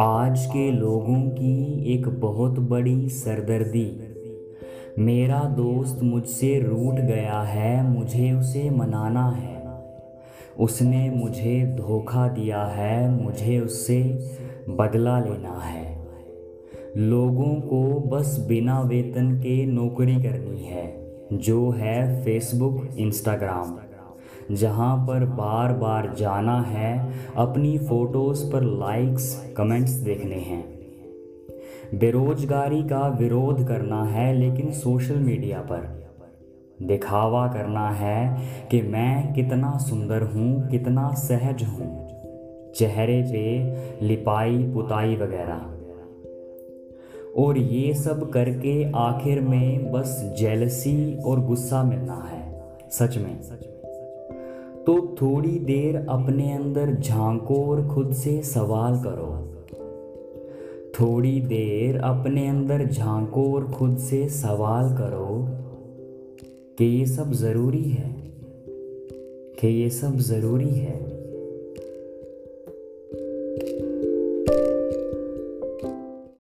आज के लोगों की एक बहुत बड़ी सरदर्दी। मेरा दोस्त मुझसे रूठ गया है, मुझे उसे मनाना है। उसने मुझे धोखा दिया है, मुझे उससे बदला लेना है। लोगों को बस बिना वेतन के नौकरी करनी है, जो है फेसबुक इंस्टाग्राम जहाँ पर बार बार जाना है, अपनी फ़ोटोज़ पर लाइक्स, कमेंट्स देखने हैं। बेरोजगारी का विरोध करना है, लेकिन सोशल मीडिया पर। दिखावा करना है कि मैं कितना सुंदर हूँ, कितना सहज हूँ। चेहरे पे लिपाई, पुताई वगैरह। और ये सब करके आखिर में बस जेलसी और गुस्सा मिलना है, सच में। तो थोड़ी देर अपने अंदर झांको और खुद से सवाल करो। थोड़ी देर अपने अंदर झांको और खुद से सवाल करो कि ये सब ज़रूरी है? कि ये सब ज़रूरी है?